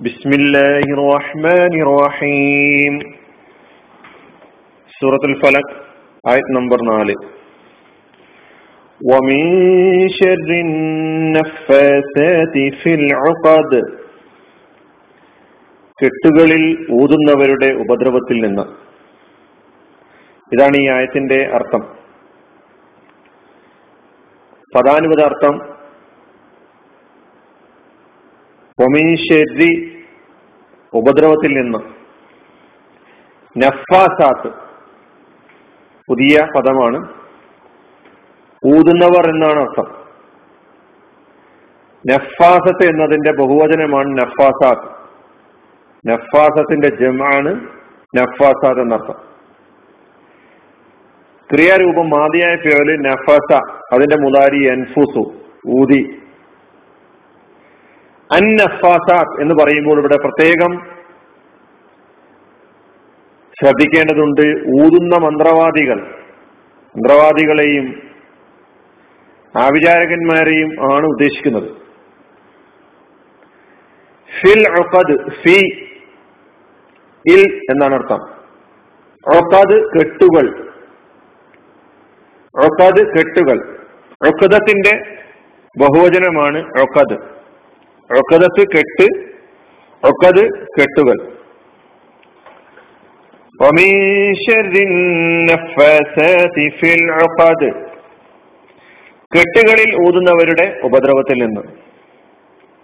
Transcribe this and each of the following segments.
بسم الله الرحمن الرحيم سورة الفلق آية نمبر 4 ومن شر النفاثات في العقد കെട്ടുകളിൽ ഊതുന്നവരുടെ ഉപദ്രവത്തിൽ നിന്ന് ഇതാണ് ഈ ആയത്തിന്റെ അർത്ഥം പദാനുപത ഒമീശരി ഉപദ്രവത്തിൽ നിന്ന് നഫാസാത്ത് പുതിയ പദമാണ്. ഊതുന്നവർ എന്നാണ് അർത്ഥം. നഫാസത്ത് എന്നതിന്റെ ബഹുവചനമാണ് നഫാസാത്ത് നഫാസത്തിന്റെ ജമാണ് നഫാസാത്ത് എന്നർത്ഥം. ക്രിയാരൂപം മാതിയായ പേര് നഫാസ അതിന്റെ മുതാരി എൻഫുസു ഊതി. അന്നഫാസാത്ത് എന്ന് പറയുമ്പോൾ ഇവിടെ പ്രത്യേകം ശ്രദ്ധിക്കേണ്ടതുണ്ട് ഊതുന്ന മന്ത്രവാദികൾ. മന്ത്രവാദികളെയും ആവിചാരകന്മാരെയും ആണ് ഉദ്ദേശിക്കുന്നത്. ഫിൽ ഒക്കത് ഫി ഇൽ എന്നാണ് അർത്ഥം. ഒക്കത് കെട്ടുകൾ. ഒക്കത് കെട്ടുകൾ. ഒക്കതത്തിന്റെ ബഹുവചനമാണ് ഒക്കത് ഒക്കദത്ത് കെട്ട് ഒക്കത് കെട്ടുകൾ. കെട്ടുകളിൽ ഊതുന്നവരുടെ ഉപദ്രവത്തിൽ നിന്ന്.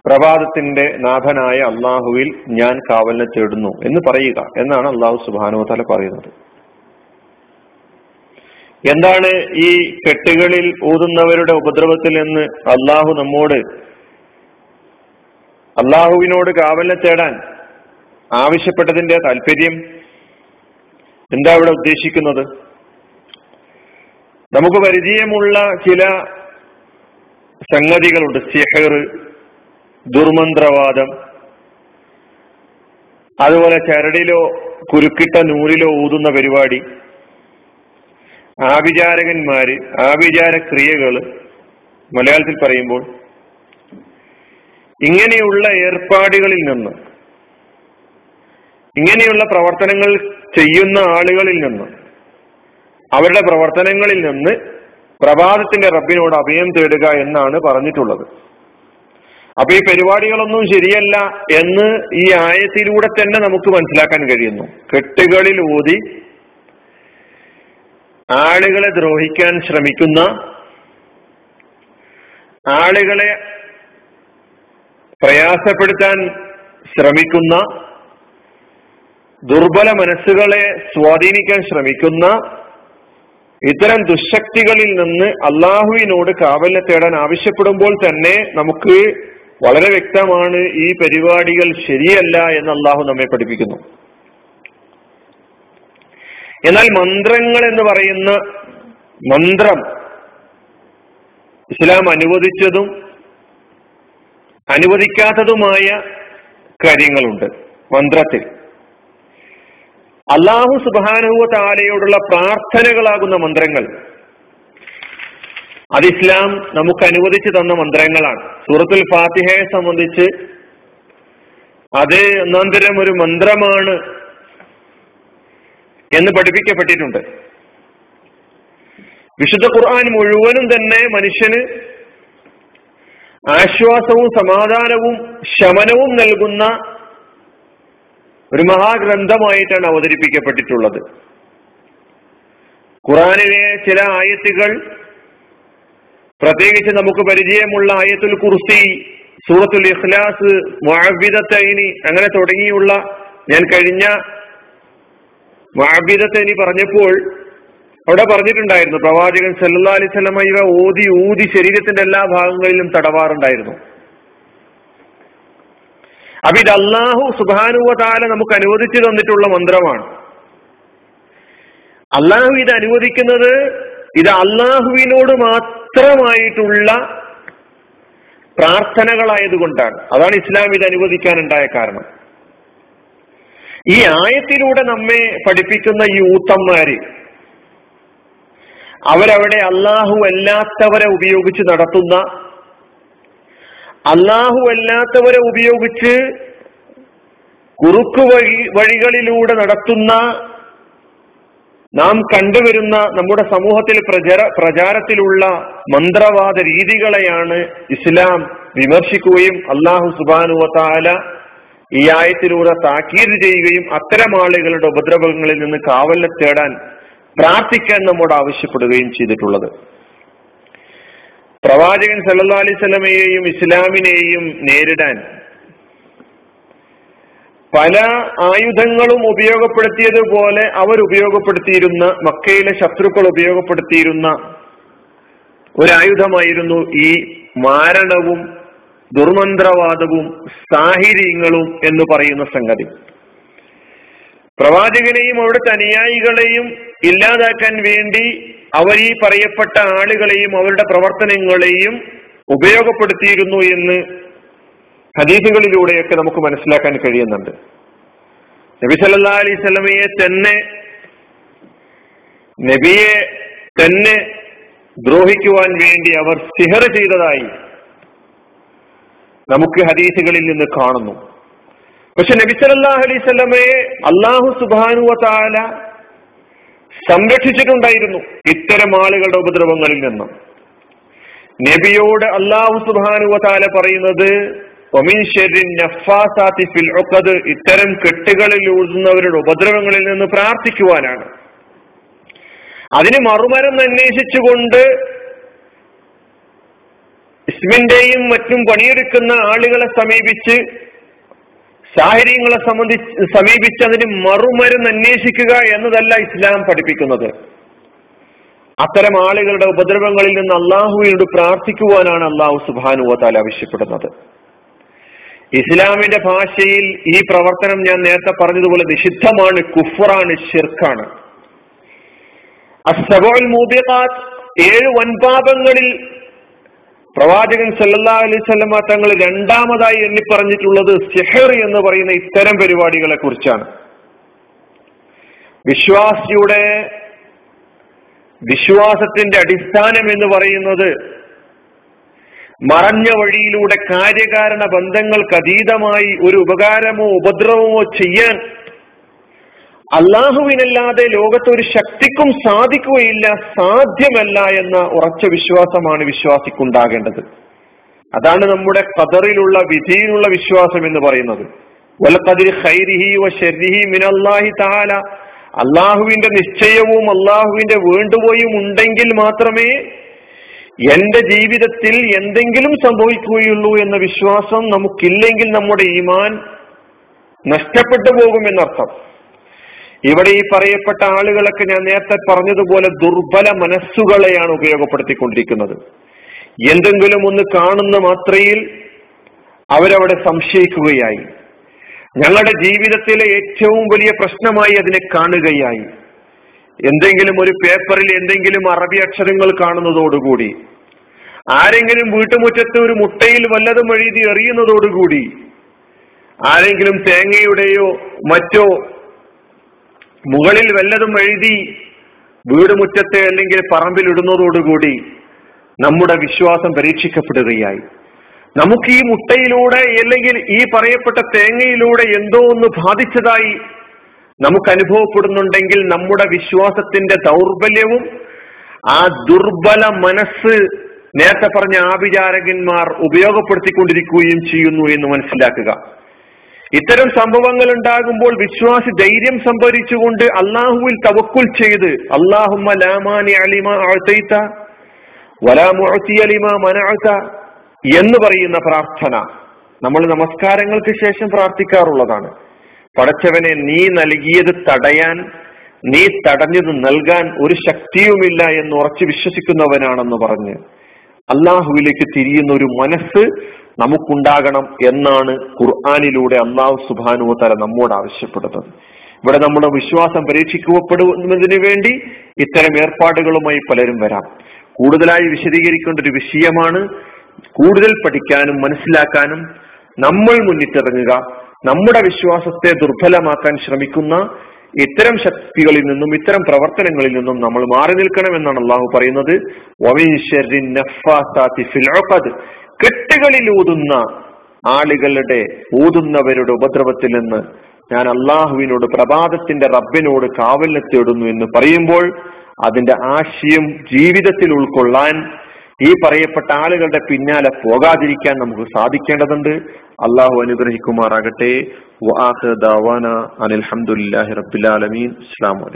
പ്രഭാതത്തിന്റെ നാഥനായ അള്ളാഹുവിൽ ഞാൻ കാവലിനെ തേടുന്നു എന്ന് പറയുക എന്നാണ് അള്ളാഹു സുബാനുവല പറയുന്നത്. എന്താണ് ഈ കെട്ടുകളിൽ ഊതുന്നവരുടെ ഉപദ്രവത്തിൽ നിന്ന് അള്ളാഹു നമ്മോട് അള്ളാഹുവിനോട് കാവല തേടാൻ ആവശ്യപ്പെട്ടതിന്റെ താല്പര്യം എന്താ ഇവിടെ ഉദ്ദേശിക്കുന്നത്? നമുക്ക് പരിചയമുള്ള ചില സംഗതികളുണ്ട്. സിഹർ ദുർമന്ത്രവാദം അതുപോലെ ചരടിലോ കുരുക്കിട്ട നൂലിലോ ഊതുന്ന പരിപാടി ആഭിചാരകന്മാര് ആഭിചാര ക്രിയകൾ മലയാളത്തിൽ പറയുമ്പോൾ ഇങ്ങനെയുള്ള ഏർപ്പാടുകളിൽ നിന്ന് ഇങ്ങനെയുള്ള പ്രവർത്തനങ്ങൾ ചെയ്യുന്ന ആളുകളിൽ നിന്ന് അവരുടെ പ്രവർത്തനങ്ങളിൽ നിന്ന് പ്രഭാതത്തിന്റെ റബ്ബിനോട് അഭയം തേടുക എന്നാണ് പറഞ്ഞിട്ടുള്ളത്. അപ്പൊ ഈ പരിപാടികളൊന്നും ശരിയല്ല എന്ന് ഈ ആയത്തിലൂടെ തന്നെ നമുക്ക് മനസ്സിലാക്കാൻ കഴിയുന്നു. കെട്ടുകളിൽ ഊതി ആളുകളെ ദ്രോഹിക്കാൻ ശ്രമിക്കുന്ന ആളുകളെ പ്രയാസപ്പെടുത്താൻ ശ്രമിക്കുന്ന ദുർബല മനസ്സുകളെ സ്വാധീനിക്കാൻ ശ്രമിക്കുന്ന ഇത്തരം ദുശക്തികളിൽ നിന്ന് അള്ളാഹുവിനോട് കാവലിനെ തേടാൻ ആവശ്യപ്പെടുമ്പോൾ തന്നെ നമുക്ക് വളരെ വ്യക്തമാണ് ഈ പരിപാടികൾ ശരിയല്ല എന്ന് അള്ളാഹു നമ്മെ പഠിപ്പിക്കുന്നു. എന്നാൽ മന്ത്രങ്ങൾ എന്ന് പറയുന്ന മന്ത്രം ഇസ്ലാം അനുവദിച്ചതും അനുവദിക്കാത്തതുമായ കാര്യങ്ങളുണ്ട്. മന്ത്രത്തിൽ. അള്ളാഹു സുബാനുവ താലയോടുള്ള പ്രാർത്ഥനകളാകുന്ന മന്ത്രങ്ങൾ. അത് ഇസ്ലാം നമുക്ക് അനുവദിച്ചു തന്ന മന്ത്രങ്ങളാണ്. സൂറത്തുൽ ഫാത്തിഹയെ സംബന്ധിച്ച് അത് ഒന്നാന്തരം ഒരു മന്ത്രമാണ് എന്ന് പഠിപ്പിക്കപ്പെട്ടിട്ടുണ്ട്. വിശുദ്ധ ഖുർആൻ മുഴുവനും തന്നെ മനുഷ്യന് ആശ്വാസവും സമാധാനവും ശമനവും നൽകുന്ന ഒരു മഹാഗ്രന്ഥമായിട്ടാണ് അവതരിപ്പിക്കപ്പെട്ടിട്ടുള്ളത്. ഖുറാനിലെ ചില ആയത്തുകൾ പ്രത്യേകിച്ച് നമുക്ക് പരിചയമുള്ള ആയത്തുൽ കുർസി സൂറത്തുൽ ഇഖ്ലാസ് മുഅബിദത്തൈനി അങ്ങനെ തുടങ്ങിയുള്ള ഞാൻ കഴിഞ്ഞ മുഅബിദത്തൈനി പറഞ്ഞപ്പോൾ അവിടെ പറഞ്ഞിട്ടുണ്ടായിരുന്നു പ്രവാചകൻ സല്ലാ അലിസ്ലമ ഇവ ഊതി ഊതി ശരീരത്തിന്റെ എല്ലാ ഭാഗങ്ങളിലും തടവാറുണ്ടായിരുന്നു. അപ്പൊ ഇത് അള്ളാഹു സുബാനുവതാല നമുക്ക് അനുവദിച്ചു തന്നിട്ടുള്ള മന്ത്രമാണ്. അള്ളാഹു ഇത് അനുവദിക്കുന്നത് ഇത് അള്ളാഹുവിനോട് മാത്രമായിട്ടുള്ള പ്രാർത്ഥനകളായതുകൊണ്ടാണ്. അതാണ് ഇസ്ലാം ഇത് അനുവദിക്കാനുണ്ടായ കാരണം. ഈ ആയത്തിലൂടെ നമ്മെ പഠിപ്പിക്കുന്ന ഈ ഊത്തന്മാര് അവരവിടെ അള്ളാഹു അല്ലാത്തവരെ ഉപയോഗിച്ച് നടത്തുന്ന അള്ളാഹു അല്ലാത്തവരെ ഉപയോഗിച്ച് കുറുക്കു വഴി വഴികളിലൂടെ നടത്തുന്ന നാം കണ്ടുവരുന്ന നമ്മുടെ സമൂഹത്തിൽ പ്രചാര പ്രചാരത്തിലുള്ള മന്ത്രവാദ രീതികളെയാണ് ഇസ്ലാം വിമർശിക്കുകയും അള്ളാഹു സുബാനുവത്താല ഈ ആയത്തിലൂടെ താക്കീത് ചെയ്യുകയും അത്തരം ആളുകളുടെ ഉപദ്രവങ്ങളിൽ നിന്ന് കാവലിനെ തേടാൻ പ്രാർത്ഥിക്കാൻ നമ്മോട് ആവശ്യപ്പെടുകയും ചെയ്തിട്ടുള്ളത്. പ്രവാചകൻ സല്ലാ അലൈഹി സ്വലമയെയും ഇസ്ലാമിനെയും നേരിടാൻ പല ആയുധങ്ങളും ഉപയോഗപ്പെടുത്തിയതുപോലെ അവർ ഉപയോഗപ്പെടുത്തിയിരുന്ന മക്കയിലെ ശത്രുക്കൾ ഉപയോഗപ്പെടുത്തിയിരുന്ന ഒരായുധമായിരുന്നു ഈ മാരണവും ദുർമന്ത്രവാദവും സാഹിര്യങ്ങളും എന്ന് പറയുന്ന സംഗതി. പ്രവാചകനെയും അവിടുത്തെ അനുയായികളെയും ഇല്ലാതാക്കാൻ വേണ്ടി അവർ ഈ പറയപ്പെട്ട ആളുകളെയും അവരുടെ പ്രവർത്തനങ്ങളെയും ഉപയോഗപ്പെടുത്തിയിരുന്നു എന്ന് ഹദീസുകളിലൂടെയൊക്കെ നമുക്ക് മനസ്സിലാക്കാൻ കഴിയുന്നുണ്ട്. നബി സല്ലാ അലൈഹി സ്വലമയെ തന്നെ നബിയെ തന്നെ ദ്രോഹിക്കുവാൻ വേണ്ടി അവർ സിഹർ ചെയ്തതായി നമുക്ക് ഹദീസുകളിൽ നിന്ന് കാണുന്നു. പക്ഷെ നബി സല്ലാഹു അലൈഹി സ്വലമയെ അള്ളാഹു സുബാനുവ താല സംരക്ഷിച്ചിട്ടുണ്ടായിരുന്നു ഇത്തരം ആളുകളുടെ ഉപദ്രവങ്ങളിൽ നിന്ന്. നബിയോട് അള്ളാഹു സുബാനുവ താല പറയുന്നത് ഇത്തരം കെട്ടുകളിൽ ഊതുന്നവരുടെ ഉപദ്രവങ്ങളിൽ നിന്ന് പ്രാർത്ഥിക്കുവാനാണ്. അതിന് മറുമരം അന്വേഷിച്ചുകൊണ്ട് ഇസ്മിന്റെയും മറ്റും പണിയെടുക്കുന്ന ആളുകളെ സമീപിച്ച് സാഹചര്യങ്ങളെ സംബന്ധിച്ച് സമീപിച്ച് അതിന് മറുമരുന്ന് അന്വേഷിക്കുക എന്നതല്ല ഇസ്ലാം പഠിപ്പിക്കുന്നത്. അത്തരം ആളുകളുടെ ഉപദ്രവങ്ങളിൽ നിന്ന് അള്ളാഹുവിനോട് പ്രാർത്ഥിക്കുവാനാണ് അള്ളാഹു സുബാനുവത്താൽ ആവശ്യപ്പെടുന്നത്. ഇസ്ലാമിന്റെ ഭാഷയിൽ ഈ പ്രവർത്തനം ഞാൻ നേരത്തെ പറഞ്ഞതുപോലെ നിഷിദ്ധമാണ് കുഫറാണ് ഷിർക്കാണ് അസബോൽ മൂബിഖാത്ത് ഏഴ് വൻപാപങ്ങളിൽ പ്രവാചകൻ സല്ലാ അലൈഹി സ്വലമ തങ്ങൾ രണ്ടാമതായി എണ്ണി പറഞ്ഞിട്ടുള്ളത് സെഹർ എന്ന് പറയുന്ന ഇത്തരം പരിപാടികളെ കുറിച്ചാണ്. വിശ്വാസിയുടെ വിശ്വാസത്തിന്റെ അടിസ്ഥാനം എന്ന് പറയുന്നത് മറഞ്ഞ വഴിയിലൂടെ കാര്യകാരണ ബന്ധങ്ങൾക്ക് അതീതമായി ഒരു ഉപകാരമോ ഉപദ്രവമോ ചെയ്യാൻ അള്ളാഹുവിനല്ലാതെ ലോകത്ത് ഒരു ശക്തിക്കും സാധിക്കുകയില്ല സാധ്യമല്ല എന്ന ഉറച്ച വിശ്വാസമാണ് വിശ്വാസിക്കുണ്ടാകേണ്ടത്. അതാണ് നമ്മുടെ കതറിലുള്ള വിധിയിലുള്ള വിശ്വാസം എന്ന് പറയുന്നത്. അള്ളാഹുവിന്റെ നിശ്ചയവും അള്ളാഹുവിന്റെ വേണ്ടുപോയും ഉണ്ടെങ്കിൽ മാത്രമേ എന്റെ ജീവിതത്തിൽ എന്തെങ്കിലും സംഭവിക്കുകയുള്ളൂ എന്ന വിശ്വാസം നമുക്കില്ലെങ്കിൽ നമ്മുടെ ഈമാൻ നഷ്ടപ്പെട്ടു പോകുമെന്നർത്ഥം. ഇവിടെ ഈ പറയപ്പെട്ട ആളുകളൊക്കെ ഞാൻ നേരത്തെ പറഞ്ഞതുപോലെ ദുർബല മനസ്സുകളെയാണ് ഉപയോഗപ്പെടുത്തിക്കൊണ്ടിരിക്കുന്നത്. എന്തെങ്കിലും ഒന്ന് കാണുന്ന മാത്രയിൽ അവരവിടെ സംശയിക്കുകയായി. ഞങ്ങളുടെ ജീവിതത്തിലെ ഏറ്റവും വലിയ പ്രശ്നമായി അതിനെ കാണുകയായി. എന്തെങ്കിലും ഒരു പേപ്പറിൽ എന്തെങ്കിലും അറബി അക്ഷരങ്ങൾ കാണുന്നതോടുകൂടി ആരെങ്കിലും വീട്ടുമുറ്റത്ത് ഒരു മുട്ടയിൽ വല്ലതും എഴുതി എറിയുന്നതോടുകൂടി ആരെങ്കിലും തേങ്ങയുടെയോ മറ്റോ മുകളിൽ വല്ലതും എഴുതി വീട് മുറ്റത്തെ അല്ലെങ്കിൽ പറമ്പിൽ ഇടുന്നതോടുകൂടി നമ്മുടെ വിശ്വാസം പരീക്ഷിക്കപ്പെടുകയായി. നമുക്ക് ഈ മുട്ടയിലൂടെ അല്ലെങ്കിൽ ഈ പറയപ്പെട്ട തേങ്ങയിലൂടെ എന്തോ ഒന്ന് ബാധിച്ചതായി നമുക്ക് അനുഭവപ്പെടുന്നുണ്ടെങ്കിൽ നമ്മുടെ വിശ്വാസത്തിന്റെ ദൗർബല്യവും ആ ദുർബല മനസ്സ് നേരത്തെ പറഞ്ഞ ആഭിചാരകന്മാർ ഉപയോഗപ്പെടുത്തിക്കൊണ്ടിരിക്കുകയും ചെയ്യുന്നു എന്ന് മനസ്സിലാക്കുക. ഇത്തരം സംഭവങ്ങൾ ഉണ്ടാകുമ്പോൾ വിശ്വാസി ധൈര്യം സംഭരിച്ചുകൊണ്ട് അള്ളാഹുവിൽ തവക്കുൽ ചെയ്ത് അള്ളാഹുമ്മ ലാമാനി മനഅത്ത എന്ന് പറയുന്ന പ്രാർത്ഥന. നമ്മൾ നമസ്കാരങ്ങൾക്ക് ശേഷം പ്രാർത്ഥിക്കാറുള്ളതാണ്. പടച്ചവനെ നീ നൽകിയത് തടയാൻ നീ തടഞ്ഞത് നൽകാൻ ഒരു ശക്തിയുമില്ല എന്ന് ഉറച്ചു വിശ്വസിക്കുന്നവനാണെന്ന് പറഞ്ഞ് അള്ളാഹുവിലേക്ക് തിരിയുന്ന ഒരു മനസ്സ് നമുക്കുണ്ടാകണം എന്നാണ് ഖുർആാനിലൂടെ അള്ളാഹു സുബാനുവ തല നമ്മോട് ആവശ്യപ്പെടുന്നത്. ഇവിടെ നമ്മുടെ വിശ്വാസം പരീക്ഷിക്കപ്പെടുന്നതിന് വേണ്ടി ഇത്തരം ഏർപ്പാടുകളുമായി പലരും വരാം. കൂടുതലായി വിശദീകരിക്കേണ്ട ഒരു വിഷയമാണ് കൂടുതൽ പഠിക്കാനും മനസ്സിലാക്കാനും നമ്മൾ മുന്നിട്ടിറങ്ങുക നമ്മുടെ വിശ്വാസത്തെ ദുർബലമാക്കാൻ ശ്രമിക്കുന്ന ഇത്തരം ശക്തികളിൽ നിന്നും ഇത്തരം പ്രവർത്തനങ്ങളിൽ നിന്നും നമ്മൾ മാറി നിൽക്കണം എന്നാണ് അള്ളാഹു പറയുന്നത്. കെട്ടുകളിൽ ഊതുന്ന ആളുകളുടെ ഊതുന്നവരുടെ ഉപദ്രവത്തിൽ നിന്ന് ഞാൻ അള്ളാഹുവിനോട് പ്രഭാതത്തിന്റെ റബ്ബിനോട് കാവലിനെ തേടുന്നു എന്ന് പറയുമ്പോൾ അതിന്റെ ആശയം ജീവിതത്തിൽ ഉൾക്കൊള്ളാൻ ഈ പറയപ്പെട്ട ആളുകളുടെ പിന്നാലെ പോകാതിരിക്കാൻ നമുക്ക് സാധിക്കേണ്ടതുണ്ട്. അള്ളാഹു അനുഗ്രഹിക്കുമാറാകട്ടെ. അനിൽഹമുല്ലാഹി റബ്ബിലാലമീൻ അസ്ലാം വലൈക്കും